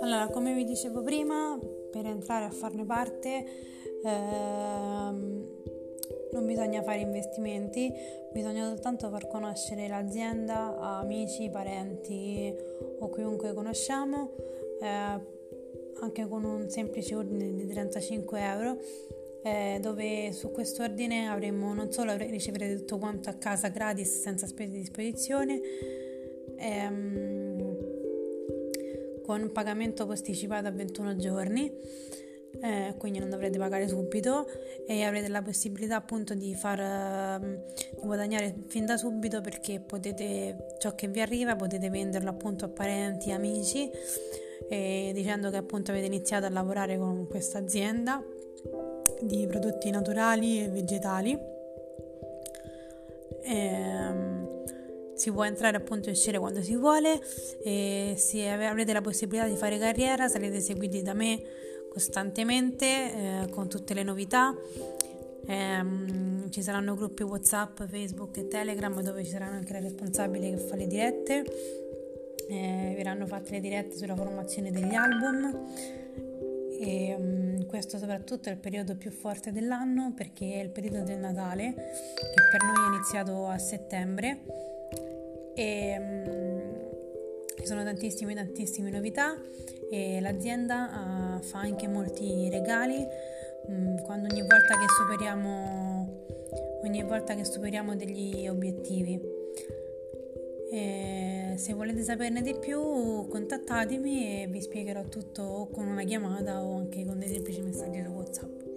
Allora, come vi dicevo prima, per entrare a farne parte ehm, non bisogna fare investimenti, bisogna soltanto far conoscere l'azienda a amici, parenti o chiunque conosciamo, eh, anche con un semplice ordine di 35 euro. Eh, dove su questo ordine avremo non solo riceverete tutto quanto a casa gratis senza spese di disposizione ehm, con pagamento posticipato a 21 giorni eh, quindi non dovrete pagare subito e avrete la possibilità appunto di far uh, di guadagnare fin da subito perché potete ciò che vi arriva potete venderlo appunto a parenti, amici e dicendo che appunto avete iniziato a lavorare con questa azienda di prodotti naturali e vegetali. E, um, si può entrare appunto e uscire quando si vuole e se avrete la possibilità di fare carriera sarete seguiti da me costantemente eh, con tutte le novità. Eh, ci saranno gruppi WhatsApp, Facebook e Telegram dove ci saranno anche le responsabili che fa le dirette. Eh, verranno fatte le dirette sulla formazione degli album. Questo soprattutto è il periodo più forte dell'anno perché è il periodo del Natale che per noi è iniziato a settembre. E um, ci sono tantissime tantissime novità e l'azienda uh, fa anche molti regali. Um, quando ogni volta che superiamo ogni volta che superiamo degli obiettivi e se volete saperne di più contattatemi e vi spiegherò tutto con una chiamata o anche con dei semplici messaggi su whatsapp